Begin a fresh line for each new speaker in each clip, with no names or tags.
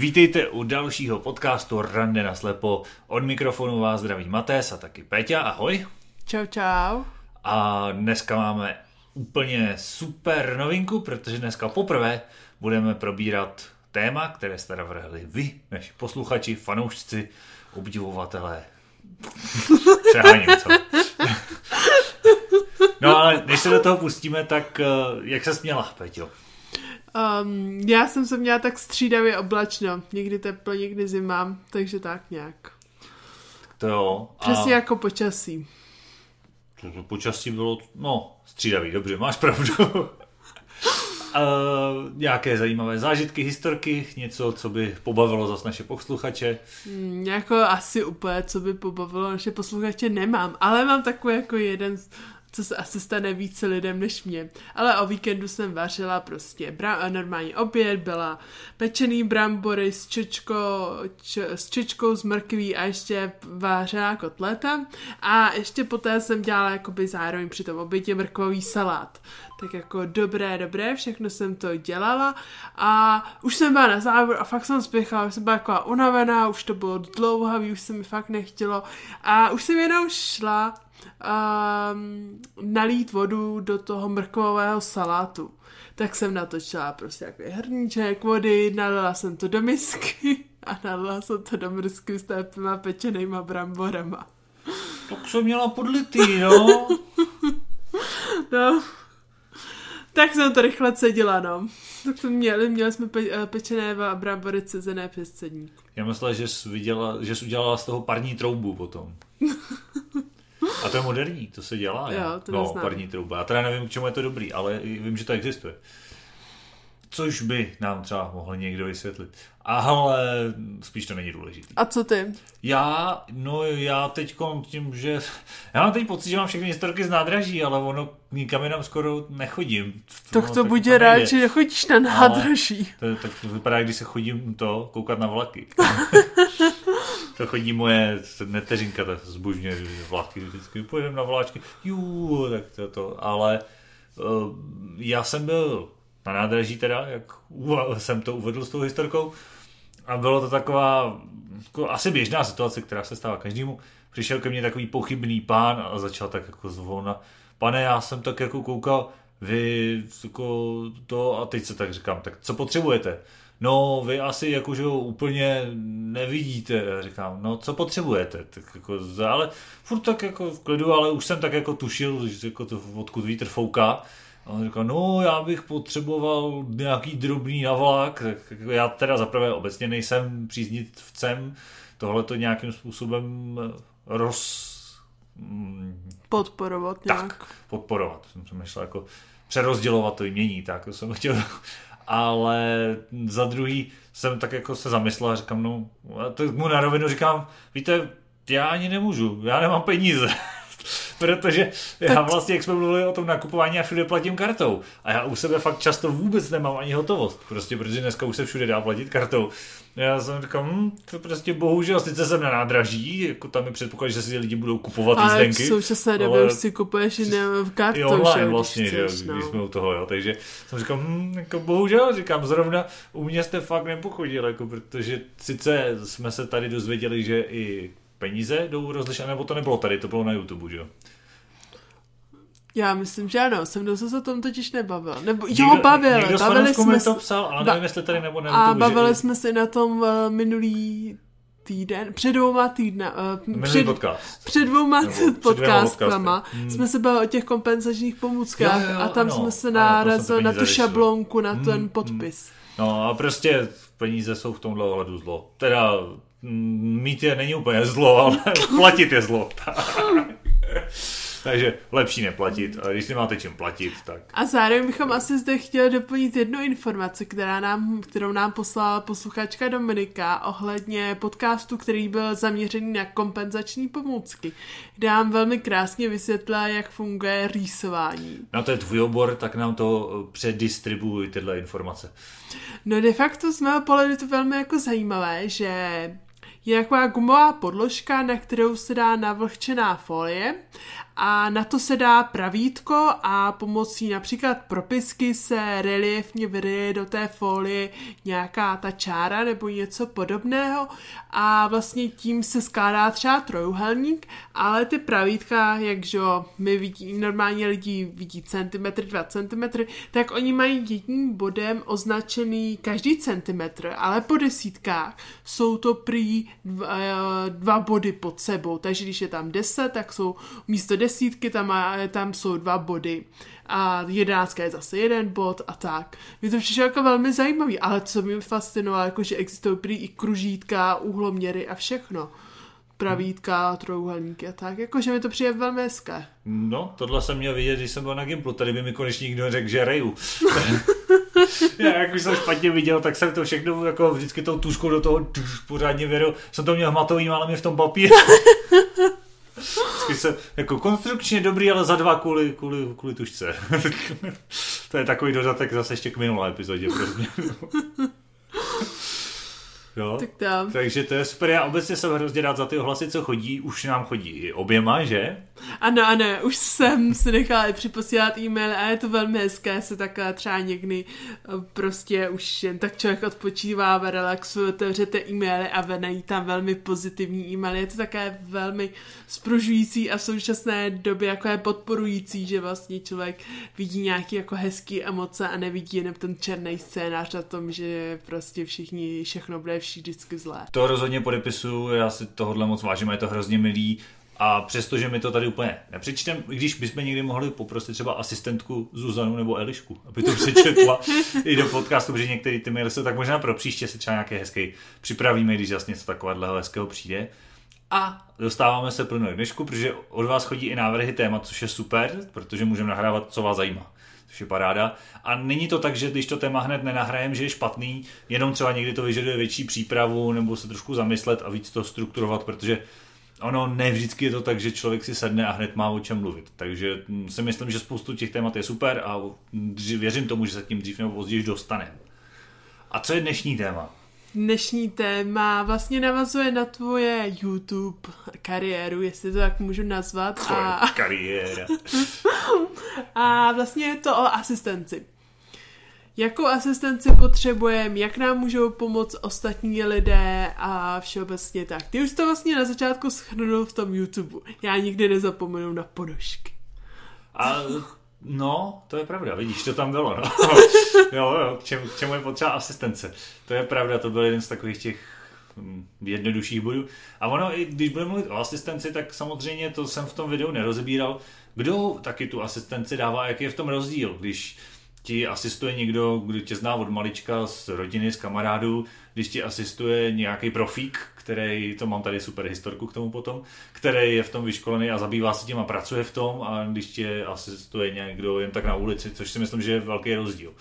Vítejte u dalšího podcastu Rande na slepo. Od mikrofonu vás zdraví Matés a taky Peťa, ahoj.
Čau, čau.
A dneska máme úplně super novinku, protože dneska poprvé budeme probírat téma, které jste navrhli vy, naši posluchači, fanoušci, obdivovatelé. Přeháním, co? No ale než se do toho pustíme, tak eh, jak se směla, Peťo?
Um, já jsem se měla tak střídavě oblačno. Někdy teplo, někdy zima, takže tak nějak.
To jo.
Přesně a... jako počasí.
To, to počasí bylo, no, střídavý, dobře, máš pravdu. Uh, nějaké zajímavé zážitky, historky, něco, co by pobavilo zase naše posluchače?
Mm, jako asi úplně, co by pobavilo naše posluchače, nemám, ale mám takový jako jeden co se asi stane více lidem než mě. Ale o víkendu jsem vařila prostě bra- normální oběd, byla pečený brambory s čečkou, č- s čečkou, s mrkví a ještě vářená kotleta. A ještě poté jsem dělala jakoby zároveň při tom obědě mrkvový salát. Tak jako dobré, dobré, všechno jsem to dělala a už jsem byla na závěr a fakt jsem spěchala, už jsem byla jako unavená, už to bylo dlouhavý, už se mi fakt nechtělo a už jsem jenom šla um, nalít vodu do toho mrkvového salátu. Tak jsem natočila prostě jako hrníček vody, nalila jsem to do misky a nalila jsem to do misky s těma pečenýma bramborama.
Tak jsem měla podlitý, no.
no. Tak jsem to rychle cedila, no. Tak jsme měli, měli jsme pe, eh, pečené brambory cezené přes cedník.
Já myslela, že jsi, viděla, že jsi udělala z toho parní troubu potom. A to je moderní, to se dělá.
Jo, to
no,
neznám.
parní trouba. Já teda nevím, k čemu je to dobrý, ale vím, že to existuje. Což by nám třeba mohl někdo vysvětlit. Ale spíš to není důležité.
A co ty?
Já, no já teď tím, že... Já mám teď pocit, že mám všechny historky z nádraží, ale ono nikam jinam skoro nechodím.
Tak to, to buď rád, že nechodíš na nádraží.
To, tak to vypadá, když se chodím to koukat na vlaky. to chodí moje neteřinka, tak zbožňuje vlaky vždycky. Pojedeme na vláčky, jú, tak to, to. Ale uh, já jsem byl na nádraží teda, jak jsem to uvedl s tou historkou. A bylo to taková jako asi běžná situace, která se stává každému. Přišel ke mně takový pochybný pán a začal tak jako zvolna. Pane, já jsem tak jako koukal, vy jako to a teď se tak říkám, tak co potřebujete? No, vy asi jakože ho úplně nevidíte. Já říkám, no, co potřebujete? Tak jako, ale furt tak jako v klidu, ale už jsem tak jako tušil, že jako to, odkud vítr fouká. A on říkal, no já bych potřeboval nějaký drobný navlak, tak jako já teda zaprvé obecně nejsem příznivcem tohle to nějakým způsobem roz...
Podporovat nějak.
Tak, podporovat. Jsem přemýšlel jako přerozdělovat to jmění, tak to jsem chtěl. Ale za druhý jsem tak jako se zamyslel a říkám, no, tak mu na rovinu říkám, víte, já ani nemůžu, já nemám peníze. Protože já vlastně, jak jsme mluvili o tom nakupování, já všude platím kartou. A já u sebe fakt často vůbec nemám ani hotovost. Prostě protože dneska už se všude dá platit kartou. Já jsem říkal, hm, to prostě bohužel, sice jsem na nádraží, jako tam je předpoklad, že si lidi budou kupovat
ale
jízdenky.
Ale v současné době už si kupuješ i v kartou.
I online že, vlastně, že, chceš, no. když jsme u toho, jo. Takže jsem říkal, hm, jako bohužel, říkám, zrovna u mě jste fakt nepochodil, jako, protože sice jsme se tady dozvěděli, že i peníze jdou rozlišené, nebo to nebylo tady, to bylo na YouTube, že jo?
Já myslím, že ano, jsem mnou se o tom totiž nebavil. Nebo, někdo, jo, bavil.
Někdo
bavili
jsme to psal, ale nevím, jestli tady nebo ne.
A bavili že... jsme se na tom uh, minulý týden, před dvouma týdna, uh, před,
podcast.
před dvouma podcastama hmm. jsme se bavili o těch kompenzačních pomůckách jo, jo, a tam ano, jsme se narazili na tu šablonku, na hmm, ten podpis.
Hmm. No a prostě peníze jsou v tomhle ohledu zlo. Teda mít je není úplně zlo, ale platit je zlo. Takže lepší neplatit, ale když nemáte čím platit, tak...
A zároveň bychom asi zde chtěli doplnit jednu informaci, která nám, kterou nám poslala posluchačka Dominika ohledně podcastu, který byl zaměřený na kompenzační pomůcky, kde nám velmi krásně vysvětlila, jak funguje rýsování.
No to je tvůj obor, tak nám to předistribuuj tyhle informace.
No de facto z mého pohledu to velmi jako zajímavé, že je taková gumová podložka, na kterou se dá navlhčená folie a na to se dá pravítko a pomocí například propisky se reliefně vyryje do té folie nějaká ta čára nebo něco podobného. A vlastně tím se skládá třeba trojuhelník, ale ty pravítka, jakže my vidí, normálně lidi vidí centimetr, dva centimetry, tak oni mají jedním bodem označený každý centimetr, ale po desítkách jsou to prý dva, eh, dva body pod sebou, takže když je tam deset, tak jsou místo desítky tam, má, tam jsou dva body a jedenáctka je zase jeden bod a tak. Mě to přišlo jako velmi zajímavý, ale co mi fascinovalo, jako že existují prý i kružítka, úhloměry a všechno pravítka, trojuhelníky a tak. Jakože mi to přijde velmi hezké.
No, tohle jsem měl vidět, když jsem byl na Gimplu. Tady by mi konečně někdo řekl, že reju. Já jak už jsem špatně viděl, tak jsem to všechno jako vždycky tou tuškou do toho pořádně věděl. Jsem to měl hmatový, ale mě v tom papíru. Vždycky se, jako konstrukčně dobrý, ale za dva kvůli, kvůli, kvůli tušce. to je takový dodatek zase ještě k minulé epizodě. Prostě. Jo?
Tak tam.
Takže to je super. Já obecně jsem hrozně rád za ty ohlasy, co chodí. Už nám chodí oběma, že?
Ano, ano, už jsem si nechala i připosílat e-mail a je to velmi hezké se takhle třeba někdy eh, prostě už jen tak člověk odpočívá, relaxuje, otevřete e-maily a venají tam velmi pozitivní e-maily. Je to také velmi spružující a v současné době jako je podporující, že vlastně člověk vidí nějaký jako hezký emoce a nevidí jenom ten černý scénář na tom, že prostě všichni, všechno bude vždycky zlé.
To rozhodně podepisuju, já si tohohle moc vážím, je to hrozně milý. A přestože mi to tady úplně nepřečtem, když bychom někdy mohli poprosit třeba asistentku Zuzanu nebo Elišku, aby to přečetla i do podcastu, protože některé ty maily jsou tak možná pro příště si třeba nějaké hezký připravíme, když zase něco takového hezkého přijde. A dostáváme se plně k dnešku, protože od vás chodí i návrhy témat, což je super, protože můžeme nahrávat, co vás zajímá je paráda. A není to tak, že když to téma hned nenahrajem, že je špatný, jenom třeba někdy to vyžaduje větší přípravu nebo se trošku zamyslet a víc to strukturovat, protože ono ne vždycky je to tak, že člověk si sedne a hned má o čem mluvit. Takže si myslím, že spoustu těch témat je super a věřím tomu, že se tím dřív nebo později dostaneme. A co je dnešní téma?
Dnešní téma vlastně navazuje na tvoje YouTube kariéru, jestli to tak můžu nazvat.
A... kariéra.
a vlastně je to o asistenci. Jakou asistenci potřebujeme, jak nám můžou pomoct ostatní lidé a všeobecně tak. Ty už to vlastně na začátku schrnul v tom YouTube. Já nikdy nezapomenu na podošky.
A No, to je pravda, vidíš, to tam bylo, no. jo, jo, k čemu, k čemu je potřeba asistence. To je pravda, to byl jeden z takových těch hm, jednodušších bodů. A ono, i když budeme mluvit o asistenci, tak samozřejmě to jsem v tom videu nerozebíral. Kdo taky tu asistenci dává, jaký je v tom rozdíl, když ti asistuje někdo, kdo tě zná od malička z rodiny, z kamarádů, když ti asistuje nějaký profík, který, to mám tady super historku k tomu potom, který je v tom vyškolený a zabývá se tím a pracuje v tom a když tě asistuje někdo jen tak na ulici, což si myslím, že je velký rozdíl.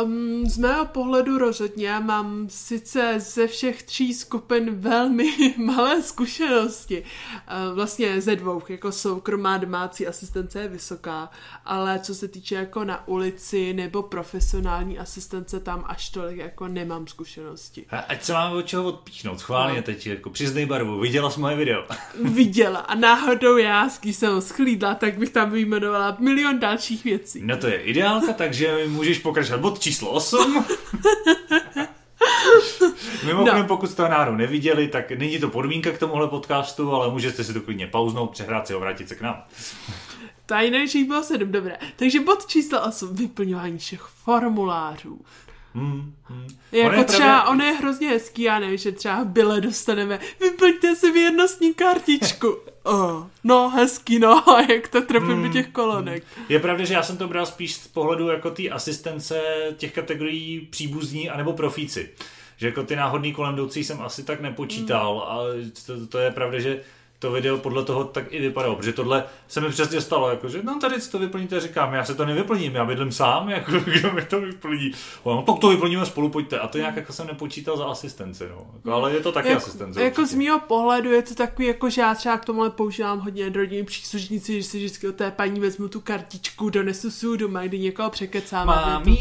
Um, z mého pohledu rozhodně mám sice ze všech tří skupin velmi malé zkušenosti. Uh, vlastně ze dvou, jako soukromá domácí asistence je vysoká, ale co se týče jako na ulici nebo profesionální asistence, tam až tolik jako nemám zkušenosti.
A ať se máme od čeho odpíchnout, chválně no. teď, jako přiznej barvu, viděla jsi moje video.
Viděla a náhodou já, když jsem ho schlídla, tak bych tam vyjmenovala milion dalších věcí.
No to je ideálka, takže můžeš pokračovat. Číslo 8. Mimochodem, no. pokud jste ho náhodou neviděli, tak není to podmínka k tomuhle podcastu, ale můžete si to klidně pauznout, přehrát si ho, vrátit se k nám.
Tajnějších bylo sedm, dobré. Takže bod číslo 8, vyplňování všech formulářů. Hmm, hmm. Jako on třeba, právě... on je hrozně hezký, já nevím, že třeba byle dostaneme, vyplňte si věrnostní kartičku. Oh, no, hezký, no, jak to trefím hmm, do těch kolonek.
Je pravda, že já jsem to bral spíš z pohledu jako té asistence těch kategorií příbuzní anebo profíci. Že jako ty náhodný kolem jdoucí jsem asi tak nepočítal, hmm. ale to, to je pravda, že to video podle toho tak i vypadalo, protože tohle se mi přesně stalo, jako, že no tady si to vyplníte, říkám, já se to nevyplním, já bydlím sám, jako, kdo mi to vyplní. No, tak to vyplníme spolu, pojďte. A to nějak jako jsem nepočítal za asistenci, no. Jako, ale je to taky
jako,
asistence.
Jako z mého pohledu je to takový, jako že já třeba k tomu používám hodně rodinní příslušníci, že si vždycky od té paní vezmu tu kartičku, donesu si doma, kdy někoho překecám.
Mami.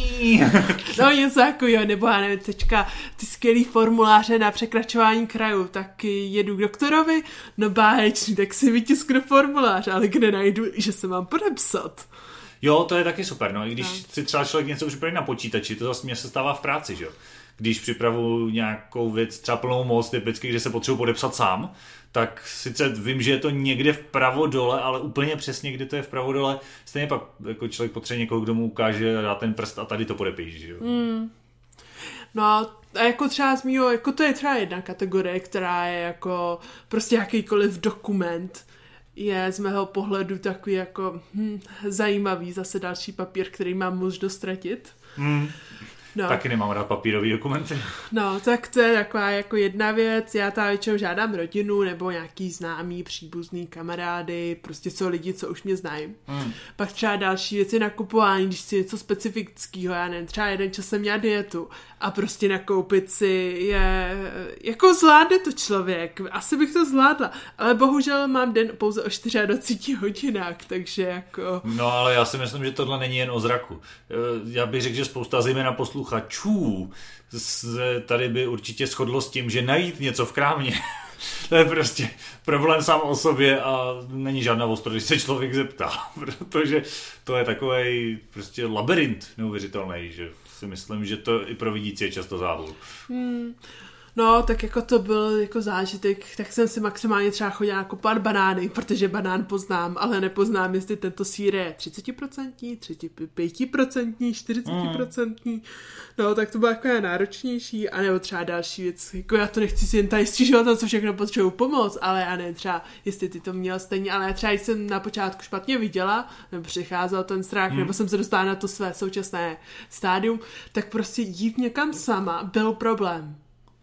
No něco jako jo, nebo já nevím, teďka ty skvělý formuláře na překračování krajů, tak jedu k doktorovi, no báječný, tak si vytisknu formulář, ale kde najdu, že se mám podepsat.
Jo, to je taky super, no, i když no. si třeba člověk něco připraví na počítači, to zase mě se stává v práci, že jo. Když připravu nějakou věc, třeba plnou moc, typicky, kde se potřebuji podepsat sám, tak sice vím, že je to někde vpravo dole, ale úplně přesně, kde to je vpravo dole, stejně pak jako člověk potřebuje někoho, kdo mu ukáže, dá ten prst a tady to podepíš, že jo.
Mm. No a jako třeba z mýho, jako to je třeba jedna kategorie, která je jako prostě jakýkoliv dokument, je z mého pohledu takový jako hm, zajímavý, zase další papír, který mám možnost ztratit.
Mm. No. Taky nemám rád papírový dokumenty.
No, tak to je taková jako jedna věc. Já tam většinou žádám rodinu nebo nějaký známý, příbuzný kamarády, prostě co lidi, co už mě znají. Mm. Pak třeba další věci nakupování, když si něco specifického, já nevím, třeba jeden čas jsem měla dietu a prostě nakoupit si je, jako zvládne to člověk, asi bych to zvládla, ale bohužel mám den pouze o 24 hodinách, takže jako...
No ale já si myslím, že tohle není jen o zraku. Eh, já bych řekl, že spousta zejména posluchačů tady by určitě shodlo s tím, že najít něco v krámě to je prostě problém sám o sobě a není žádná ostrost, když se člověk zeptá, protože to je takový prostě labirint neuvěřitelný, že si myslím, že to i pro vidící je často závod.
Hmm. No, tak jako to byl jako zážitek, tak jsem si maximálně třeba chodila nakupovat banány, protože banán poznám, ale nepoznám, jestli tento sír je 30%, 35%, 40%. Mm. No, tak to bylo jako náročnější, a nebo třeba další věc, jako já to nechci si jen tady stěžovat na co všechno potřebuji pomoc, ale já nevím třeba, jestli ty to měl stejně, ale já třeba jsem na počátku špatně viděla, nebo přicházel ten strach, mm. nebo jsem se dostala na to své současné stádium, tak prostě jít někam sama byl problém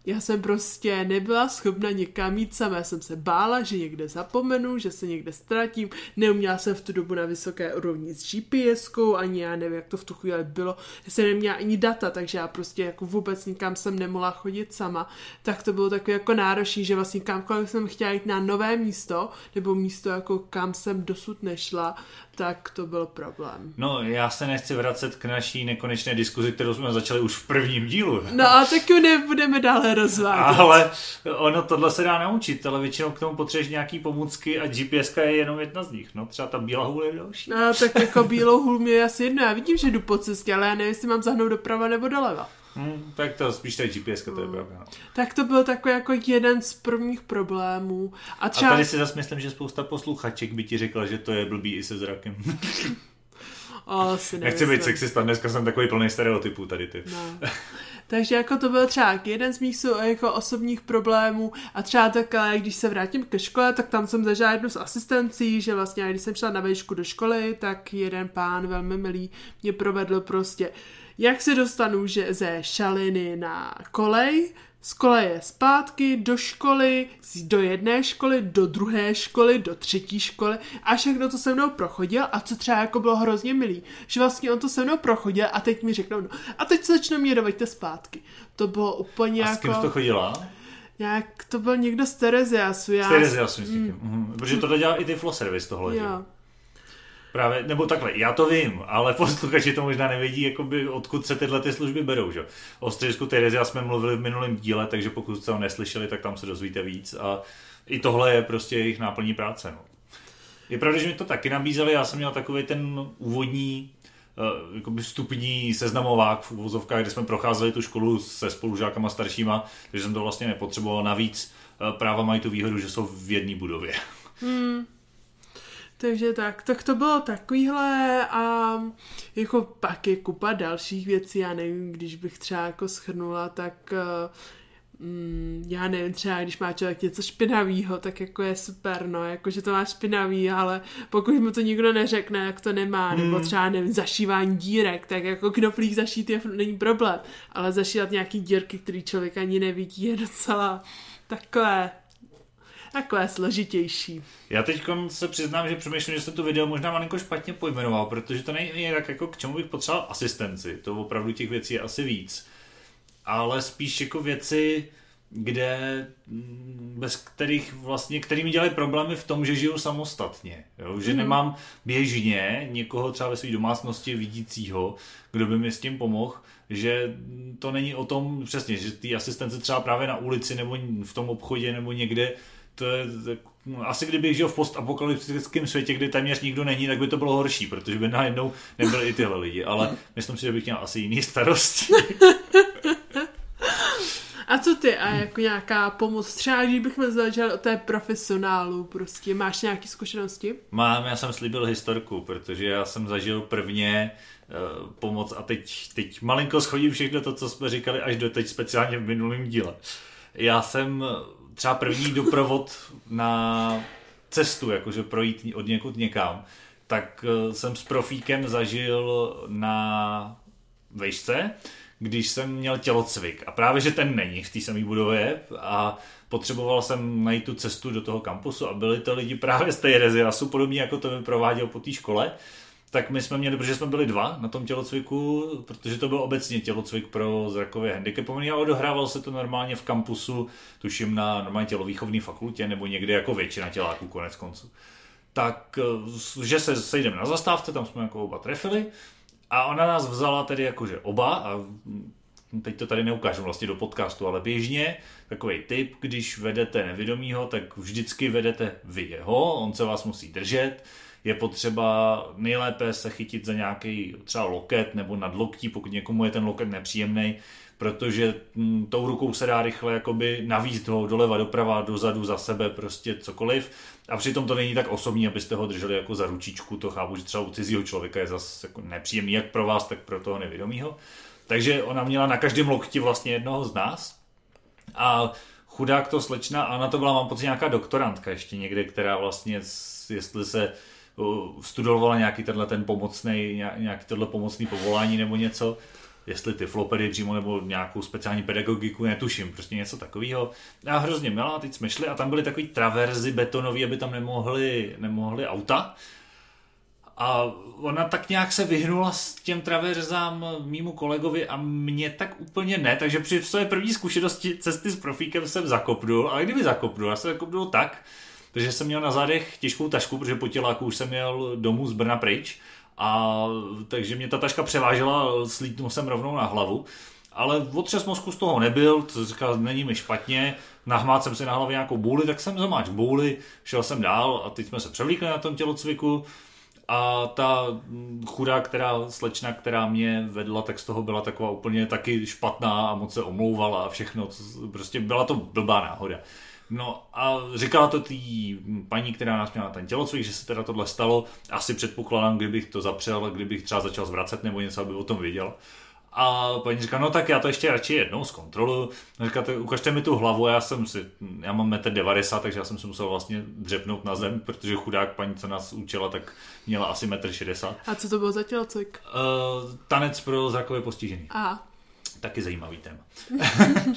já jsem prostě nebyla schopna někam jít sama. Já jsem se bála, že někde zapomenu, že se někde ztratím. Neuměla jsem v tu dobu na vysoké úrovni s GPSkou, ani já nevím, jak to v tu chvíli bylo. Já jsem neměla ani data, takže já prostě jako vůbec nikam jsem nemohla chodit sama. Tak to bylo takové jako náročné, že vlastně kamkoliv jsem chtěla jít na nové místo, nebo místo jako kam jsem dosud nešla, tak to byl problém.
No, já se nechci vracet k naší nekonečné diskuzi, kterou jsme začali už v prvním dílu.
No a tak ju nebudeme dále rozvádět.
Ale ono tohle se dá naučit, ale většinou k tomu potřebuješ nějaký pomůcky a GPS je jenom jedna z nich. No, třeba ta bílá hůl je další.
No, tak jako bílou hůl mě je asi jedno. Já vidím, že jdu po cestě, ale já nevím, jestli mám zahnout doprava nebo doleva.
Hmm, tak to spíš ta GPS, to je hmm. pravda.
Tak to byl takový jako jeden z prvních problémů. A, třeba...
a tady si zase myslím, že spousta posluchaček by ti řekla, že to je blbý i se zrakem.
Asi
Nechci být sexista, dneska jsem takový plný stereotypů tady ty.
No. Takže jako to byl třeba jeden z mých jako osobních problémů a třeba tak, když se vrátím ke škole, tak tam jsem zažila jednu z asistencí, že vlastně když jsem šla na vejšku do školy, tak jeden pán velmi milý mě provedl prostě jak se dostanu že ze šaliny na kolej, z koleje zpátky do školy, do jedné školy, do druhé školy, do třetí školy a všechno to se mnou prochodil a co třeba jako bylo hrozně milý, že vlastně on to se mnou prochodil a teď mi řeknou, no a teď se začnou mě doveďte zpátky. To bylo úplně a
jako... A s kým to chodila?
Nějak to byl někdo z Tereziasu.
Já... Z Tereziasu, mm. mm. Protože to dělá i ty Flow Service tohle. Jo. Právě, nebo takhle, já to vím, ale posluchači to možná nevědí, jakoby, odkud se tyhle ty služby berou. Že? O středisku Terezia jsme mluvili v minulém díle, takže pokud jste ho neslyšeli, tak tam se dozvíte víc. A i tohle je prostě jejich náplní práce. No. Je pravda, že mi to taky nabízeli, já jsem měl takový ten úvodní uh, jakoby vstupní seznamovák v uvozovkách, kde jsme procházeli tu školu se spolužákama staršíma, takže jsem to vlastně nepotřeboval. Navíc uh, práva mají tu výhodu, že jsou v jedné budově.
Hmm. Takže tak, tak to bylo takovýhle a jako pak je kupa dalších věcí, já nevím, když bych třeba jako schrnula, tak mm, já nevím, třeba když má člověk něco špinavého, tak jako je super, no, jako že to má špinavý, ale pokud mu to nikdo neřekne, jak to nemá, hmm. nebo třeba, nevím, zašívání dírek, tak jako knoflík zašít je, není problém, ale zašívat nějaký dírky, který člověk ani nevidí, je docela takové Takové složitější.
Já teď se přiznám, že přemýšlím, že jsem to video možná malinko špatně pojmenoval, protože to není tak, jako k čemu bych potřeboval asistenci. To opravdu těch věcí je asi víc. Ale spíš jako věci, kde mm, bez kterých vlastně, který mi dělají problémy v tom, že žiju samostatně. Jo? Že mm. nemám běžně někoho třeba ve své domácnosti vidícího, kdo by mi s tím pomohl, že to není o tom přesně, že ty asistence třeba právě na ulici nebo v tom obchodě nebo někde, to je, no, asi kdybych žil v postapokalyptickém světě, kde téměř nikdo není, tak by to bylo horší, protože by najednou nebyli i tyhle lidi, ale myslím si, že bych měl asi jiný starosti.
A co ty? A jako nějaká pomoc? Třeba, když bychom začali o té profesionálu, prostě máš nějaké zkušenosti?
Mám, já jsem slíbil historku, protože já jsem zažil prvně uh, pomoc a teď, teď malinko schodím všechno to, co jsme říkali až do teď, speciálně v minulém díle. Já jsem třeba první doprovod na cestu, jakože projít od někud někam, tak uh, jsem s profíkem zažil na vejšce, když jsem měl tělocvik. A právě, že ten není v té samé budově a potřeboval jsem najít tu cestu do toho kampusu a byli to lidi právě z té reziasu, podobně jako to prováděl po té škole. Tak my jsme měli, protože jsme byli dva na tom tělocviku, protože to byl obecně tělocvik pro zrakově handicapovaný a odohrával se to normálně v kampusu, tuším na normálně tělovýchovné fakultě nebo někde jako většina těláků konec konců. Tak, že se sejdeme na zastávce, tam jsme jako oba trefili a ona nás vzala tedy jakože oba a teď to tady neukážu vlastně do podcastu, ale běžně takový tip, když vedete nevědomího, tak vždycky vedete vy jeho, on se vás musí držet, je potřeba nejlépe se chytit za nějaký třeba loket nebo nad loktí, pokud někomu je ten loket nepříjemný, protože hm, tou rukou se dá rychle jakoby navízt ho doleva, doprava, dozadu, za sebe, prostě cokoliv. A přitom to není tak osobní, abyste ho drželi jako za ručičku, to chápu, že třeba u cizího člověka je zase jako nepříjemný jak pro vás, tak pro toho nevědomího. Takže ona měla na každém lokti vlastně jednoho z nás. A chudák to slečna, a na to byla, mám pocit, nějaká doktorantka ještě někde, která vlastně, jestli se studovala nějaký tenhle ten pomocný, nějaký tenhle pomocný povolání nebo něco, jestli ty flopedy přímo nebo nějakou speciální pedagogiku, netuším, prostě něco takového. A hrozně milá, teď jsme šli a tam byly takový traverzy betonový, aby tam nemohly, nemohly auta. A ona tak nějak se vyhnula s těm traverzám mýmu kolegovi a mě tak úplně ne, takže při své první zkušenosti cesty s profíkem jsem zakopnul, ale kdyby zakopnul, já jsem zakopnul tak, takže jsem měl na zádech těžkou tašku, protože po těláku už jsem měl domů z Brna pryč a takže mě ta taška převážela, slítnul jsem rovnou na hlavu. Ale otřes mozku z toho nebyl, co říkal, není mi špatně, nahmát jsem si na hlavě nějakou bůli, tak jsem zamáč bůli, šel jsem dál a teď jsme se převlíkli na tom tělocviku a ta chudá, která slečna, která mě vedla, tak z toho byla taková úplně taky špatná a moc se omlouvala a všechno, prostě byla to blbá náhoda. No a říkala to té paní, která nás měla ten tělocvik, že se teda tohle stalo. Asi předpokládám, kdybych to zapřel, kdybych třeba začal zvracet nebo něco, aby o tom věděl. A paní říká, no tak já to ještě radši jednou zkontroluju. Říká, ukažte mi tu hlavu, já jsem si, já mám 1,90 m, takže já jsem si musel vlastně dřepnout na zem, protože chudák paní, co nás učila, tak měla asi 1,60 m.
A co to bylo za tělocvik?
Uh, tanec pro zrakové postižený.
Aha.
Taky zajímavý téma.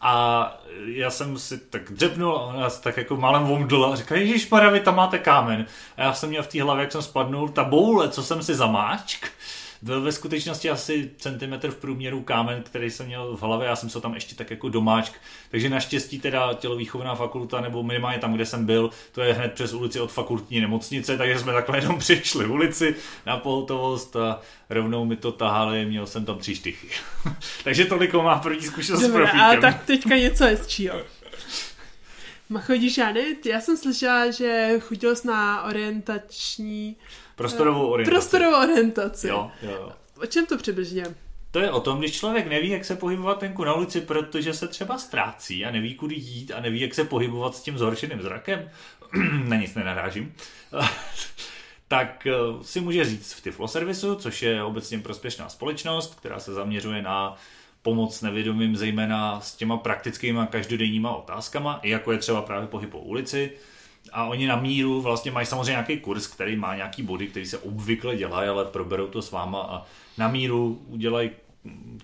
A já jsem si tak dřepnul a ona tak jako malem vomdla a říká, Ježíš vy tam máte kámen. A já jsem měl v té hlavě, jak jsem spadnul, ta boule, co jsem si zamáčk, byl ve skutečnosti asi centimetr v průměru kámen, který jsem měl v hlavě, já jsem se tam ještě tak jako domáčk. Takže naštěstí teda tělovýchovná fakulta, nebo minimálně tam, kde jsem byl, to je hned přes ulici od fakultní nemocnice, takže jsme takhle jenom přišli ulici na pohotovost a rovnou mi to tahali, měl jsem tam tři štychy. takže toliko má první zkušenost Dobre, s profíkem.
A tak teďka něco hezčího. chodíš Jany? Já jsem slyšela, že chodil jsi na orientační
Prostorovou orientaci.
Prostorovou orientaci.
Jo, jo, jo.
O čem to přibližně?
To je o tom, když člověk neví, jak se pohybovat venku na ulici, protože se třeba ztrácí a neví, kudy jít a neví, jak se pohybovat s tím zhoršeným zrakem. na nic nenarážím. tak eh, si může říct v Tiflo servisu, což je obecně prospěšná společnost, která se zaměřuje na pomoc nevědomým, zejména s těma praktickými každodenníma otázkama, jako je třeba právě pohyb po ulici, a oni na míru vlastně mají samozřejmě nějaký kurz, který má nějaký body, který se obvykle dělají, ale proberou to s váma a na míru udělají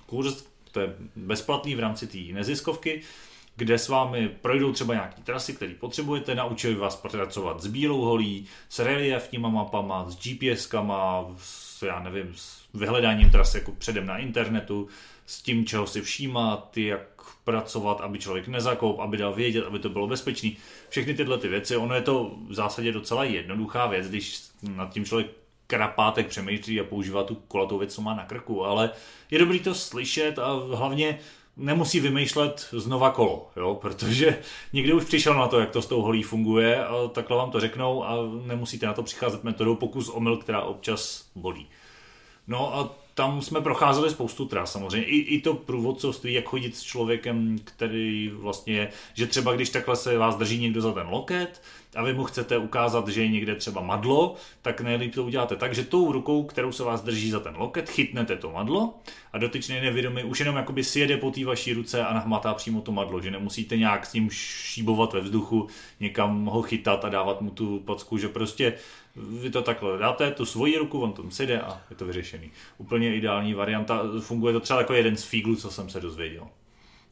kurz, to je bezplatný v rámci té neziskovky, kde s vámi projdou třeba nějaký trasy, které potřebujete, naučili vás pracovat s bílou holí, s reliefníma mapama, s GPSkama, s, já nevím, s vyhledáním tras jako předem na internetu, s tím, čeho si všímat, jak pracovat, aby člověk nezakoup, aby dal vědět, aby to bylo bezpečný. Všechny tyhle ty věci, ono je to v zásadě docela jednoduchá věc, když nad tím člověk krapátek přemýšlí a používá tu kolatou věc, co má na krku, ale je dobrý to slyšet a hlavně nemusí vymýšlet znova kolo, jo? protože někdy už přišel na to, jak to s tou holí funguje a takhle vám to řeknou a nemusíte na to přicházet metodou pokus omyl, která občas bolí. No a tam jsme procházeli spoustu tras samozřejmě. I, I to průvodcovství, jak chodit s člověkem, který vlastně že třeba když takhle se vás drží někdo za ten loket a vy mu chcete ukázat, že je někde třeba madlo, tak nejlíp to uděláte tak, že tou rukou, kterou se vás drží za ten loket, chytnete to madlo a dotyčný nevědomý už jenom jakoby sjede po té vaší ruce a nahmatá přímo to madlo, že nemusíte nějak s ním šíbovat ve vzduchu, někam ho chytat a dávat mu tu packu, že prostě vy to takhle dáte, tu svoji ruku, on tom si jde a je to vyřešený. Úplně ideální varianta, funguje to třeba jako jeden z fíglů, co jsem se dozvěděl.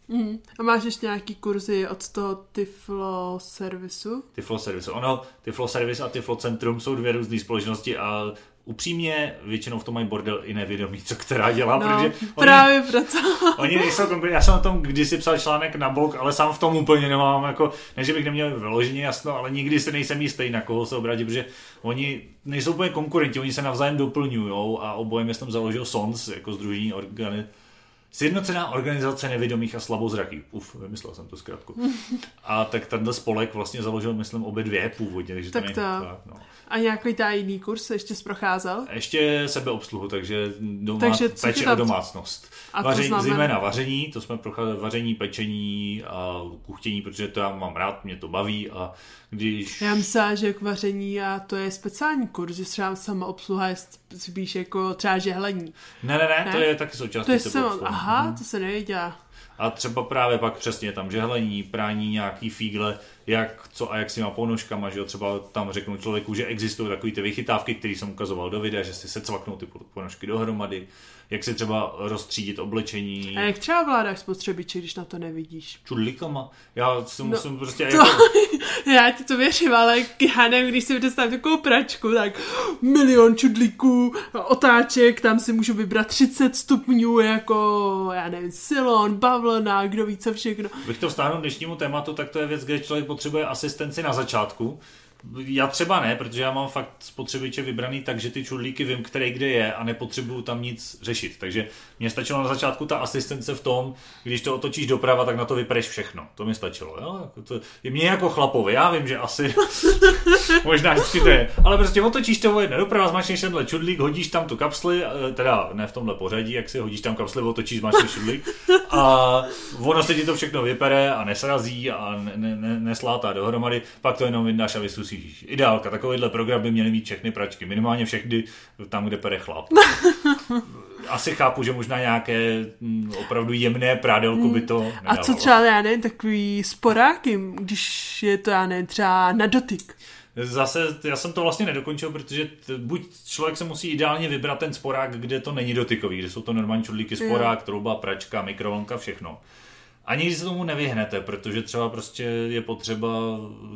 Mm. A máš ještě nějaký kurzy od toho Tiflo servisu?
Tiflo servisu. Ono, Tiflo servis a Tiflo centrum jsou dvě různé společnosti a upřímně většinou v tom mají bordel i nevědomí, co která dělá,
no,
protože
právě oni, proto.
oni nejsou konkrétní. Já jsem o tom kdysi psal článek na blog, ale sám v tom úplně nemám, jako, ne, že bych neměl vyloženě jasno, ale nikdy se nejsem jistý, na koho se obrátit, protože oni nejsou úplně konkurenti, oni se navzájem doplňují a obojem jsem založil SONS jako združení organizace Sjednocená organizace nevědomých a slabozrakých. Uf, vymyslel jsem to zkrátku. A tak tenhle spolek vlastně založil, myslím, obě dvě původně. Takže
tak to, tak, no. A nějaký tajný kurz ještě procházel?
Ještě sebeobsluhu, takže, domác, takže péče o domácnost. A vaření, znamená... Zejména vaření, to jsme procházeli vaření, pečení a kuchtění, protože to já mám rád, mě to baví a když...
Já myslím, že k vaření a to je speciální kurz, že třeba sama obsluha je spíš jako třeba žehlení.
Ne, ne, ne, ne? to je taky součástí
to je sam... Aha, hmm. to se nevěděla.
A třeba právě pak přesně tam žehlení, prání, nějaký fígle, jak co a jak s těma ponožkama, že jo, třeba tam řeknu člověku, že existují takové ty vychytávky, které jsem ukazoval do videa, že si se cvaknou ty ponožky dohromady, jak si třeba rozstřídit oblečení.
A jak třeba vládáš spotřebiče, když na to nevidíš?
Čudlíkama. Já si no, musím prostě...
To, jako... já ti to věřím, ale já nevím, když si představím takovou pračku, tak milion čudlíků, otáček, tam si můžu vybrat 30 stupňů, jako, já nevím, silon, bavlna, kdo ví co všechno.
Bych to vstáhnul dnešnímu tématu, tak to je věc, kde člověk potřebuje asistenci na začátku, já třeba ne, protože já mám fakt spotřebiče vybraný tak, že ty čudlíky vím, který kde je a nepotřebuju tam nic řešit. Takže mě stačilo na začátku ta asistence v tom, když to otočíš doprava, tak na to vypereš všechno. To mi stačilo. Jo? Jako to, je mě jako chlapovi, já vím, že asi možná vždycky to je. Ale prostě otočíš to jedno doprava, zmáčneš tenhle čudlík, hodíš tam tu kapsli, eh, teda ne v tomhle pořadí, jak si hodíš tam kapsli, otočíš, zmáčneš čudlík a ono se ti to všechno vypere a nesrazí a ne, ne, ne, neslátá dohromady, pak to jenom vydáš a vysusí musíš. Ideálka, takovýhle program by měly mít všechny pračky, minimálně všechny tam, kde pere chlap. Asi chápu, že možná nějaké mm, opravdu jemné prádelko by to nedávalo.
A co třeba, já nevím, takový sporáky, když je to, já nevím, třeba na dotyk.
Zase, já jsem to vlastně nedokončil, protože t, buď člověk se musí ideálně vybrat ten sporák, kde to není dotykový, kde jsou to normální čudlíky, sporák, trouba, pračka, mikrovlnka, všechno. Ani když se tomu nevyhnete, protože třeba prostě je potřeba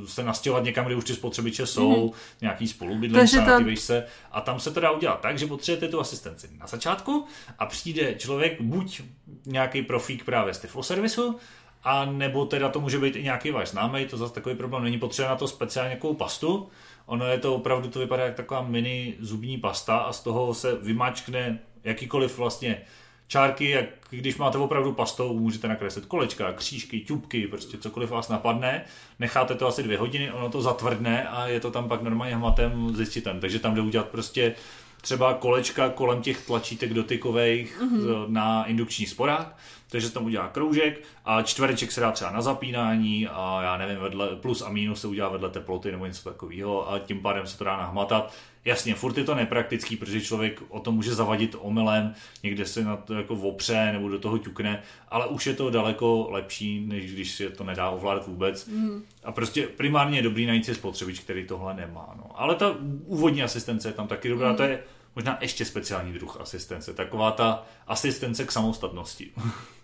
se nastěhovat někam, kde už ty spotřebiče jsou, mm-hmm. nějaký spolubydlení, tam... se a tam se to dá udělat tak, že potřebujete tu asistenci na začátku a přijde člověk, buď nějaký profík právě z Tiflo servisu, a nebo teda to může být i nějaký váš známý, to zase takový problém není potřeba na to speciálně nějakou pastu, ono je to opravdu, to vypadá jak taková mini zubní pasta a z toho se vymačkne jakýkoliv vlastně čárky, jak když máte opravdu pastou, můžete nakreslit kolečka, křížky, ťupky, prostě cokoliv vás napadne. Necháte to asi dvě hodiny, ono to zatvrdne a je to tam pak normálně hmatem zjistit. Takže tam jde udělat prostě třeba kolečka kolem těch tlačítek dotykových mm-hmm. na indukční sporák, takže se tam udělá kroužek a čtvereček se dá třeba na zapínání a já nevím, vedle, plus a minus se udělá vedle teploty nebo něco takového a tím pádem se to dá nahmatat. Jasně, furt je to nepraktický, protože člověk o tom může zavadit omylem, někde se na to jako opře nebo do toho ťukne, ale už je to daleko lepší, než když se to nedá ovládat vůbec. Mm. A prostě primárně je dobrý najít si spotřebič, který tohle nemá. No. Ale ta úvodní asistence je tam taky dobrá, mm. to je možná ještě speciální druh asistence, taková ta asistence k samostatnosti.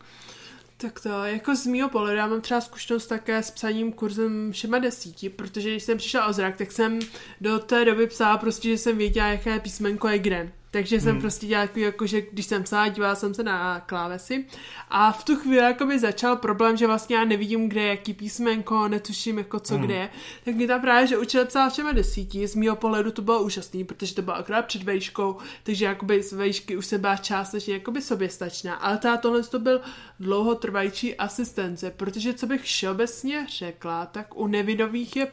Tak to, jako z mýho pohledu, já mám třeba zkušenost také s psaním kurzem všema desíti, protože když jsem přišla o zrak, tak jsem do té doby psala prostě, že jsem věděla, jaké písmenko je kde. Takže jsem hmm. prostě dělala jako, jako, že když jsem psala, dívala jsem se na klávesy a v tu chvíli jako by začal problém, že vlastně já nevidím, kde je jaký písmenko, netuším jako co hmm. kde je. Tak mi tam právě, že učitel psala všema desítí, z mého pohledu to bylo úžasný, protože to bylo akorát před vejškou, takže jakoby z vejšky už se byla částečně jakoby soběstačná. Ale ta tohle to byl dlouhotrvající asistence, protože co bych všeobecně řekla, tak u nevidových je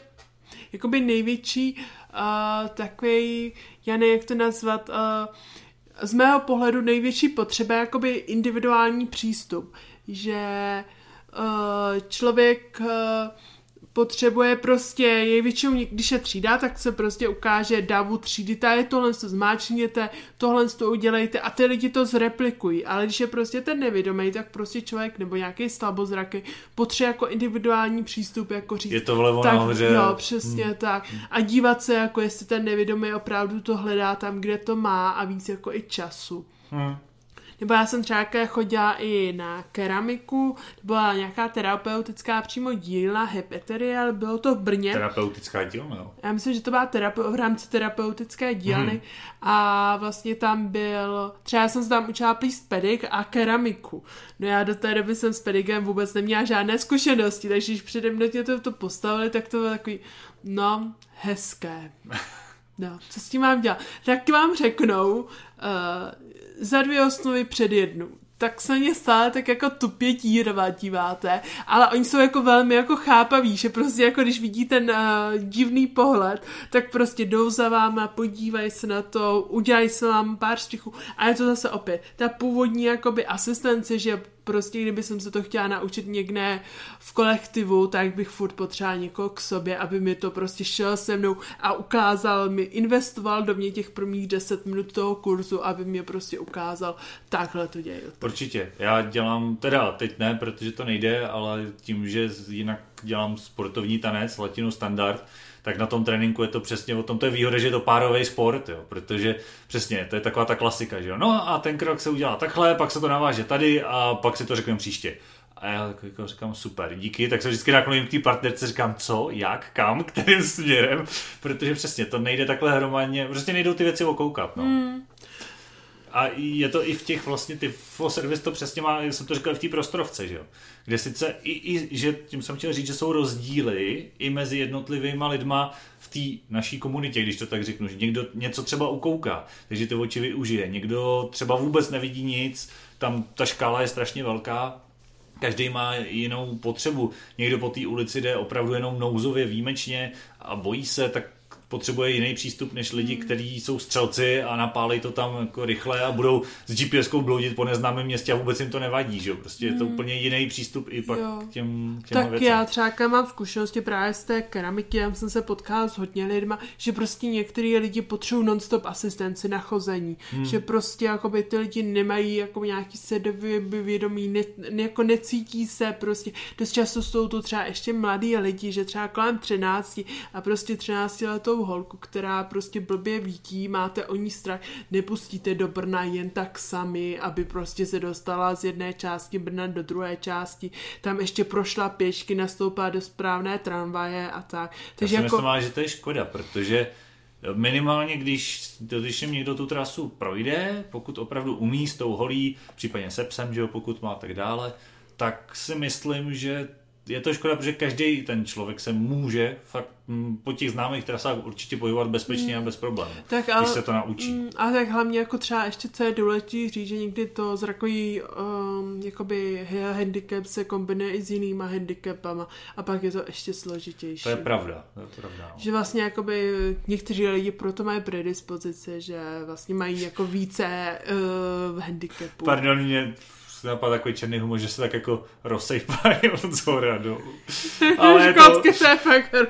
jakoby největší uh, takový, já nevím, jak to nazvat, uh, z mého pohledu největší potřeba jakoby individuální přístup, že uh, člověk uh, potřebuje prostě, je většinou, když je třída, tak se prostě ukáže davu třídy, ta je tohle to zmáčkněte, tohle to udělejte a ty lidi to zreplikují, ale když je prostě ten nevědomý, tak prostě člověk nebo nějaký slabozraky potřebuje jako individuální přístup, jako říct.
Je to vlevo
tak,
nahoře.
Jo, přesně hmm. tak. A dívat se, jako jestli ten nevědomý opravdu to hledá tam, kde to má a víc jako i času. Hmm. Nebo já jsem třeba chodila i na keramiku, to byla nějaká terapeutická přímo dílna Hepeterial, bylo to v Brně.
Terapeutická dílna, jo.
Já myslím, že to byla terape- v rámci terapeutické dílny hmm. a vlastně tam byl, třeba jsem se tam učila plíst pedik a keramiku. No já do té doby jsem s pedigem vůbec neměla žádné zkušenosti, takže když přede mnou to, to postavili, tak to bylo takový, no, hezké. No, co s tím mám dělat? Tak vám řeknou, uh, za dvě osnovy před jednu. Tak se ně stále tak jako tupě tírva díváte, ale oni jsou jako velmi jako chápaví, že prostě jako když vidí ten uh, divný pohled, tak prostě jdou za váma, podívají se na to, udělají se vám pár střichů. A je to zase opět ta původní jakoby asistence, že prostě kdyby jsem se to chtěla naučit někde v kolektivu, tak bych furt potřebovala někoho k sobě, aby mi to prostě šel se mnou a ukázal mi, investoval do mě těch prvních 10 minut toho kurzu, aby mě prostě ukázal, takhle to děje.
Určitě. Já dělám, teda teď ne, protože to nejde, ale tím, že jinak dělám sportovní tanec, latino standard, tak na tom tréninku je to přesně o tom, to je výhoda, že je to párový sport, jo, protože přesně, to je taková ta klasika, že jo, no a ten krok se udělá takhle, pak se to naváže tady a pak si to řekneme příště. A já jako říkám, super, díky, tak se vždycky nakloním k té partnerce, říkám, co, jak, kam, kterým směrem, protože přesně to nejde takhle hromadně, prostě nejdou ty věci okoukat, no. Mm. A je to i v těch vlastně, ty service to přesně má, jsem to říkal, v té prostorovce, že jo. Kde sice i, i, že tím jsem chtěl říct, že jsou rozdíly i mezi jednotlivými lidma v té naší komunitě, když to tak řeknu, že někdo něco třeba ukouká, takže ty oči využije, někdo třeba vůbec nevidí nic, tam ta škála je strašně velká, každý má jinou potřebu. Někdo po té ulici jde opravdu jenom nouzově výjimečně a bojí se, tak potřebuje jiný přístup než lidi, hmm. kteří jsou střelci a napálí to tam jako rychle a budou s GPS-kou bloudit po neznámém městě a vůbec jim to nevadí, že jo? Prostě je to hmm. úplně jiný přístup i pak jo. k těm, k těm
Tak věcem. já třeba mám zkušenosti právě z té keramiky, já jsem se potkal s hodně lidma, že prostě některý lidi potřebují non-stop asistenci na chození, hmm. že prostě jakoby ty lidi nemají jako nějaký sebevědomí, ne, jako necítí se prostě, dost často jsou to třeba ještě mladí lidi, že třeba kolem 13 a prostě 13 letou holku, která prostě blbě vidí, máte o ní strach, nepustíte do Brna jen tak sami, aby prostě se dostala z jedné části Brna do druhé části, tam ještě prošla pěšky, nastoupila do správné tramvaje a tak.
Takže Já si jako... myslím, že to je škoda, protože minimálně, když, když jim někdo tu trasu projde, pokud opravdu umí s tou holí, případně se psem, že jo, pokud má tak dále, tak si myslím, že je to škoda, protože každý ten člověk se může fakt mm, po těch známých trasách určitě pohybovat bezpečně mm. a bez problémů, tak ale, když se to naučí. Mm,
a tak hlavně jako třeba ještě co je důležité říct, že někdy to zrakový um, jakoby handicap se kombinuje i s jinýma handicapama a pak je to ještě složitější.
To je pravda, to je pravda. No.
Že vlastně jakoby někteří lidi proto mají predispozice, že vlastně mají jako více uh, handicapů.
Pardon, mě se napadá takový černý humor, že se tak jako rozsejpají od zhora dolů.
Ale to... to je fakt.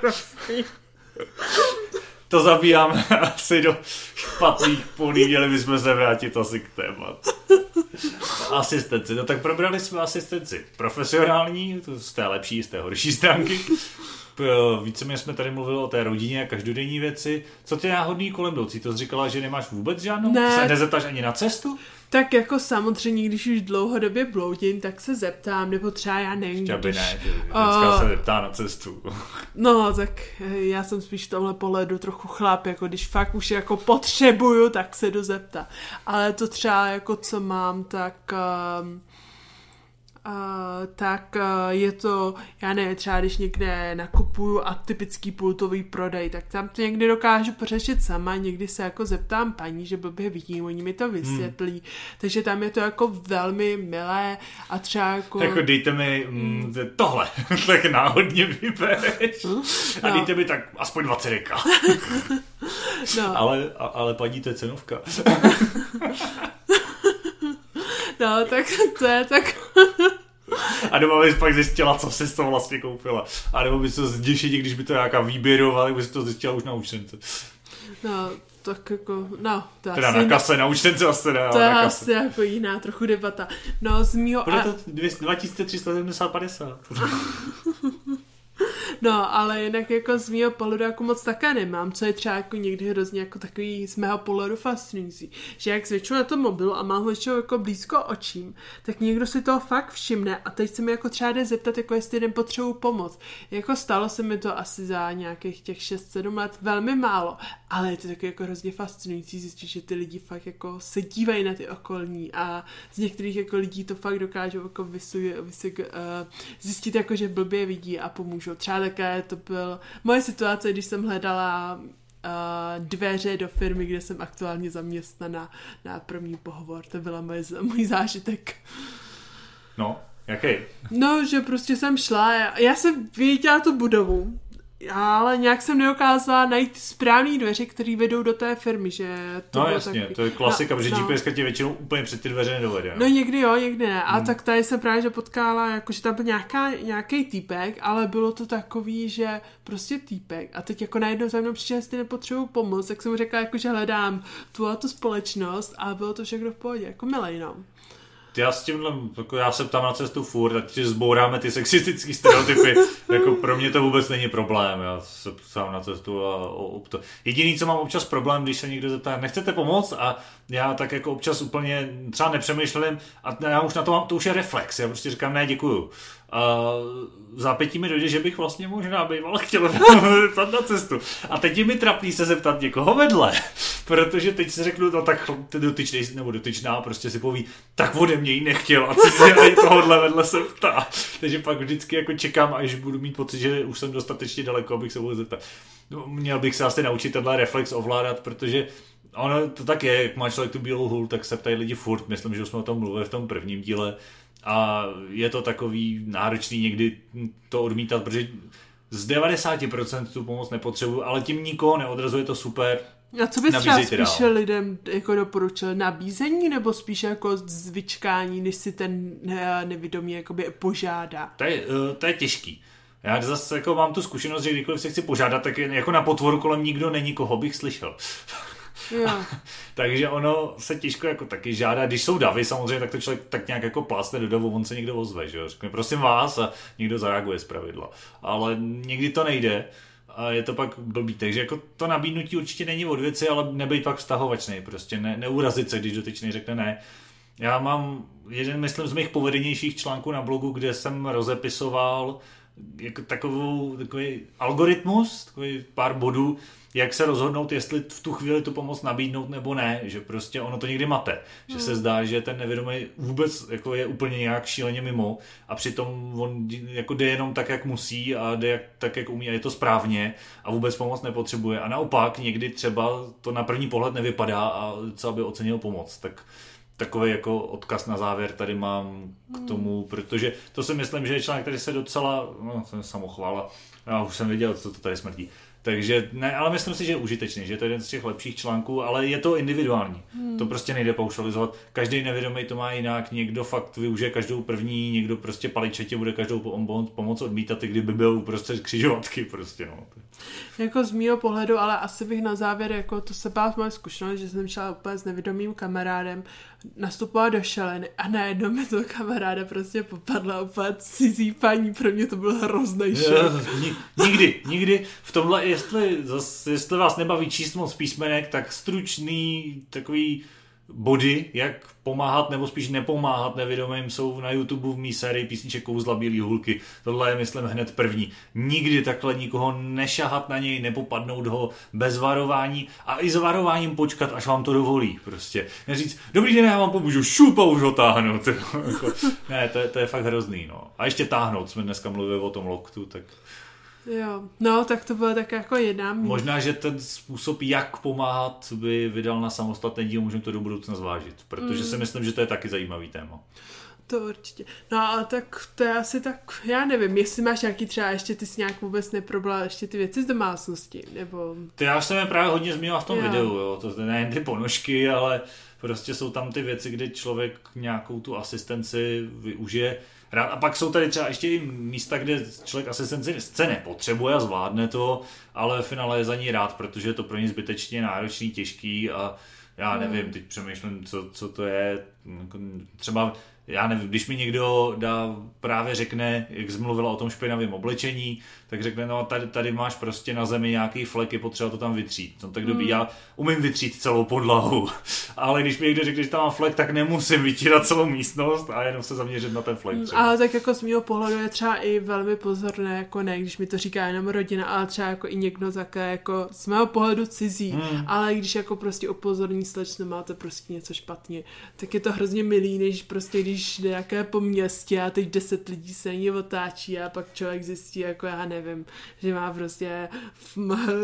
to zabíjáme asi do špatných polí, měli bychom se vrátit asi k tématu. Asistenci, no tak probrali jsme asistenci profesionální, to z té lepší, z té horší stránky. víceméně jsme tady mluvili o té rodině a každodenní věci. Co ty náhodný kolem jdoucí? To jsi říkala, že nemáš vůbec žádnou?
Ne.
Se nezeptáš ani na cestu?
Tak jako samozřejmě, když už dlouhodobě bloudím, tak se zeptám, nebo třeba já nevím, když...
ne,
A-
se zeptá na cestu.
No, tak eh, já jsem spíš v tomhle pohledu trochu chlap, jako když fakt už jako potřebuju, tak se jdu. Ale to třeba jako co mám, tak... Um, Uh, tak uh, je to, já nevím, třeba když někde nakupuju a typický pultový prodej, tak tam to někdy dokážu pořešit sama, někdy se jako zeptám paní, že blbě vidím, oni mi to vysvětlí, hmm. takže tam je to jako velmi milé a třeba jako...
Jako dejte mi mm, tohle, tak náhodně vybereš. A
No.
dejte mi tak aspoň 20 deka.
no.
Ale, a, ale paní, to je cenovka.
No, tak to je tak...
A nebo bys pak zjistila, co jsi to vlastně koupila. A nebo bys to zděšení, když by to nějaká výběrová, tak bys to zjistila už na účtence.
No, tak jako, no, to
Teda
asi,
na kase, na účtence asi ne,
to je
kase.
asi jako jiná trochu debata. No, z mýho...
Bude
A,
to 2370-50.
no, ale jinak jako z mýho pohledu jako moc také nemám, co je třeba jako někdy hrozně jako takový z mého pohledu fascinující. Že jak zvětšuju na tom mobilu a mám ho ještě jako blízko očím, tak někdo si toho fakt všimne a teď se mi jako třeba jde zeptat, jako jestli jeden potřebuji pomoc. Jako stalo se mi to asi za nějakých těch 6-7 let velmi málo, ale je to taky jako hrozně fascinující zjistit, že ty lidi fakt jako se dívají na ty okolní a z některých jako lidí to fakt dokážou jako vysuj, vysuj, uh, zjistit jako, že blbě vidí a pomůžou. Třeba také to byl moje situace, když jsem hledala uh, dveře do firmy, kde jsem aktuálně zaměstnaná na první pohovor. To byla moje, můj zážitek.
No, jaký?
No, že prostě jsem šla, já, já jsem věděla tu budovu, ale nějak jsem nedokázala najít správný dveře, které vedou do té firmy, že to
No jasně,
takový-
to je klasika,
no,
protože
no.
GPS tě většinou úplně před ty dveře nedovede.
No někdy jo, někdy ne. A
Hmm.
tak tady se právě že potkala, jako, že tam byl nějaká, nějaký týpek, ale bylo to takový, že prostě týpek. A teď jako najednou za mnou přišel, jestli nepotřebuji pomoc, tak jsem mu řekla, jako, že hledám tu a tu společnost a bylo to všechno v pohodě, jako milej, no.
Já s tímhle, jako já se ptám na cestu furt, ať zbouráme ty sexistické stereotypy. jako pro mě to vůbec není problém, já se ptám na cestu a o, o to. Jediný, co mám občas problém, když se někdo zeptá, nechcete pomoct a já tak jako občas úplně třeba nepřemýšlím a já už na to mám, to už je reflex, já prostě říkám ne, děkuju. A zápětí mi dojde, že bych vlastně možná býval chtěl zeptat na cestu. A teď je mi trapný se zeptat někoho vedle, protože teď si řeknu, no tak ten dotyčný nebo dotyčná prostě si poví, tak ode mě ji nechtěl a si ani tohohle vedle se ptá. Takže pak vždycky jako čekám, až budu mít pocit, že už jsem dostatečně daleko, abych se mohl zeptat. No, měl bych se asi naučit tenhle reflex ovládat, protože ono to tak je, jak má člověk tu bílou hůl, tak se ptají lidi furt, myslím, že už jsme o tom mluvili v tom prvním díle a je to takový náročný někdy to odmítat, protože z 90% tu pomoc nepotřebuju, ale tím nikoho neodrazuje to super.
A co bys třeba
Nabízejte dál.
spíše lidem jako doporučil? Nabízení nebo spíše jako zvyčkání, než si ten ne, nevědomý jakoby požádá?
To je, eh, to je těžký. Já zase jako mám tu zkušenost, že kdykoliv se chci požádat, tak jako na potvoru kolem nikdo není, koho bych slyšel. Takže ono se těžko jako taky žádá, když jsou davy samozřejmě, tak to člověk tak nějak jako plásne do davu, on se někdo ozve, že jo, řekne prosím vás a někdo zareaguje z pravidla. Ale někdy to nejde a je to pak blbý, takže jako to nabídnutí určitě není od věci, ale nebejt pak vztahovačný, prostě ne, neurazit se, když dotyčný řekne ne. Já mám jeden, myslím, z mých povedenějších článků na blogu, kde jsem rozepisoval jako takovou, takový algoritmus, takový pár bodů, jak se rozhodnout, jestli v tu chvíli tu pomoc nabídnout nebo ne, že prostě ono to někdy mate, že se zdá, že ten nevědomý vůbec jako je úplně nějak šíleně mimo a přitom on jako jde jenom tak, jak musí a jde jak, tak, jak umí a je to správně a vůbec pomoc nepotřebuje. A naopak někdy třeba to na první pohled nevypadá a co by ocenil pomoc, tak takový jako odkaz na závěr tady mám k tomu, protože to si myslím, že je článek, který se docela, no, samochvála, já už jsem viděl, co to tady smrtí, Takže ne, ale myslím si, že je užitečný, že je to jeden z těch lepších článků, ale je to individuální. Hmm. To prostě nejde paušalizovat. Každý nevědomý to má jinak, někdo fakt využije každou první, někdo prostě paličetě bude každou pomoc odmítat, i kdyby byl uprostřed křižovatky prostě, no.
Jako z mýho pohledu, ale asi bych na závěr, jako to se byla moje zkušenost, že jsem šla úplně s nevědomým kamarádem nastupovat do šaleny a najednou mi to kamaráda prostě popadla úplně cizí paní, pro mě to byl hrozný šok.
Nikdy, nikdy v tomhle, jestli, jestli vás nebaví číst moc písmenek, tak stručný takový body, jak pomáhat nebo spíš nepomáhat nevědomým jsou na YouTube v mý sérii písniček Kouzla Bílý hulky. Tohle je, myslím, hned první. Nikdy takhle nikoho nešahat na něj, nepopadnout ho bez varování a i s varováním počkat, až vám to dovolí. Prostě neříct, dobrý den, já vám pomůžu, šup a už ho táhnout. Jako, ne, to je, to je fakt hrozný. No. A ještě táhnout, jsme dneska mluvili o tom loktu, tak
Jo, no tak to bylo tak jako jedna
míň. Možná, že ten způsob, jak pomáhat, by vydal na samostatné díl, můžeme to do budoucna zvážit, protože mm. si myslím, že to je taky zajímavý téma.
To určitě. No a tak to je asi tak, já nevím, jestli máš nějaký třeba ještě ty si nějak vůbec neproblá ještě ty věci z domácnosti, nebo...
Ty já jsem je právě hodně zmínil v tom já. videu, jo, to nejen ty ponožky, ale prostě jsou tam ty věci, kde člověk nějakou tu asistenci využije rád. A pak jsou tady třeba ještě i místa, kde člověk asistenci scény potřebuje a zvládne to, ale v finále je za ní rád, protože je to pro ně zbytečně náročný, těžký a já nevím, teď přemýšlím, co, co to je. Jako třeba já nevím, když mi někdo dá, právě řekne, jak jsi mluvila o tom špinavém oblečení, tak řekne, no tady, tady máš prostě na zemi nějaký flek, je potřeba to tam vytřít. No tak dobrý, mm. já umím vytřít celou podlahu, ale když mi někdo řekne, že tam má flek, tak nemusím vytírat celou místnost a jenom se zaměřit na ten flek.
Mm, ale tak jako z mého pohledu je třeba i velmi pozorné, jako ne, když mi to říká jenom rodina, ale třeba jako i někdo také jako z mého pohledu cizí, mm. ale když jako prostě upozorní slečno máte prostě něco špatně, tak je to hrozně milý, než prostě když jde jaké po městě a teď deset lidí se ní otáčí a pak člověk zjistí, jako já nevím, že má prostě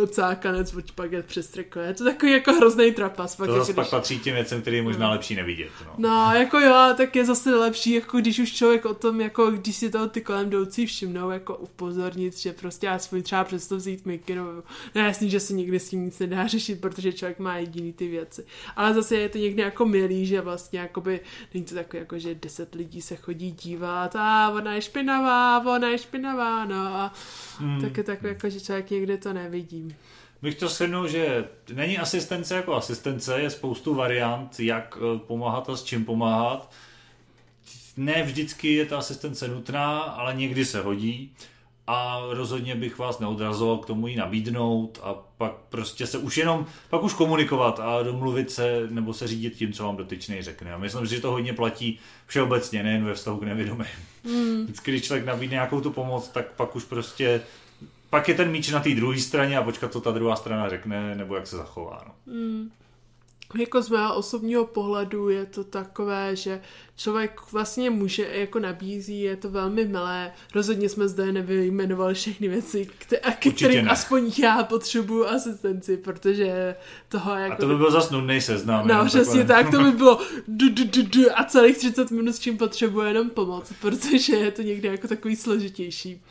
cákanec od špaget přes triko. Je to takový jako hrozný trapas.
Pak to jako, zase když... pak patří těm věcem, který je možná no. lepší nevidět. No.
no. jako jo, tak je zase lepší, jako když už člověk o tom, jako když si toho ty kolem jdoucí všimnou, jako upozornit, že prostě aspoň třeba přesto vzít mikinu. No jasný, že se nikdy s tím nic nedá řešit, protože člověk má jediný ty věci. Ale zase je to někdy jako milý, že vlastně jakoby není to takové, jako, že deset lidí se chodí dívat a ona je špinavá, ona je špinavá, no a Hmm. Tak je takový, jako, že člověk někde to nevidí.
Bych to shrnul, že není asistence jako asistence, je spoustu variant, jak eh, pomáhat a s čím pomáhat. Ne vždycky je ta asistence nutná, ale někdy se hodí a rozhodně bych vás neodrazoval k tomu ji nabídnout a pak prostě se už jenom, pak už komunikovat a domluvit se nebo se řídit tím, co vám dotyčný řekne. A myslím si, že to hodně platí všeobecně, nejen ve vztahu k nevědomým. Mm. Vždycky, když člověk nabídne nějakou tu pomoc, tak pak už prostě pak je ten míč na té druhé straně a počkat, co ta druhá strana řekne, nebo jak se zachová. No. Mm
jako z mého osobního pohledu je to takové, že člověk vlastně může, jako nabízí, je to velmi milé. Rozhodně jsme zde nevyjmenovali všechny věci, které, kterým ne. aspoň já potřebuju asistenci, protože toho jako...
A to by byl zase nudný seznam.
No, přesně tak, to by bylo du, du, du, du, a celých 30 minut s čím potřebuje jenom pomoc, protože je to někdy jako takový složitější.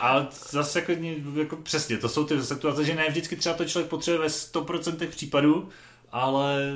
A zase jako, jako přesně, to jsou ty situace, že ne vždycky třeba to člověk potřebuje ve 100% případů, ale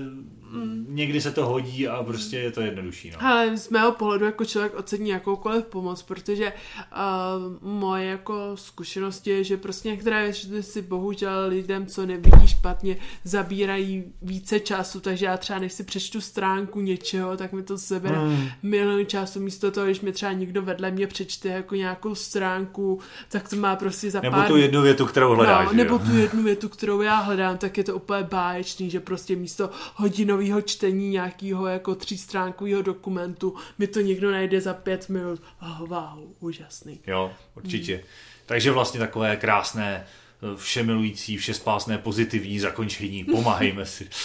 mm. někdy se to hodí a prostě je to jednodušší. No.
Ale z mého pohledu jako člověk ocení jakoukoliv pomoc, protože uh, moje jako zkušenost je, že prostě některé věci si bohužel lidem, co nevidí špatně, zabírají více času, takže já třeba než si přečtu stránku něčeho, tak mi to sebere mm. milion času místo toho, když mi třeba někdo vedle mě přečte jako nějakou stránku, tak to má prostě za
nebo pár... tu jednu větu, kterou hledáš. No,
nebo tu jednu větu, kterou já hledám, tak je to úplně báječný, že prostě místo hodinového čtení nějakého jako třístránkového dokumentu mi to někdo najde za pět minut. Oh, wow, úžasný.
Jo, určitě. Hmm. Takže vlastně takové krásné všemilující, všespásné, pozitivní zakončení. Pomáhejme si.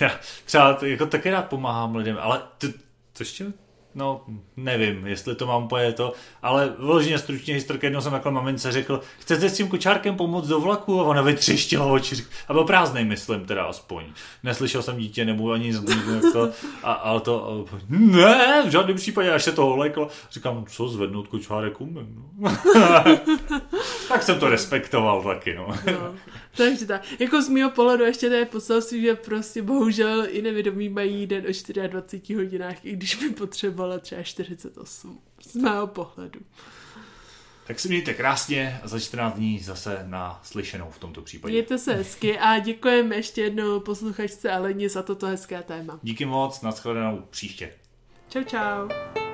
třeba jako taky rád pomáhám lidem, ale to, to ještě no, nevím, jestli to mám úplně to, ale vložně stručně historka, jednou jsem takhle mamince řekl, chcete s tím kočárkem pomoct do vlaku? A ona vytřeštila oči, a byl prázdnej, myslím, teda aspoň. Neslyšel jsem dítě, nebo ani nic, to, a, ale to, ne, v žádném případě, až se to holeklo, říkám, co zvednout kočárek umím, no. tak jsem to respektoval taky, no. no.
Takže tak, jako z mého pohledu ještě to je poselství, že prostě bohužel i nevědomí mají den o 24 hodinách, i když by potřebovala třeba 48, z mého pohledu.
Tak si mějte krásně a za 14 dní zase na slyšenou v tomto případě.
Mějte se hezky a děkujeme ještě jednou posluchačce Aleně za toto hezké téma.
Díky moc, nashledanou příště.
Čau, čau.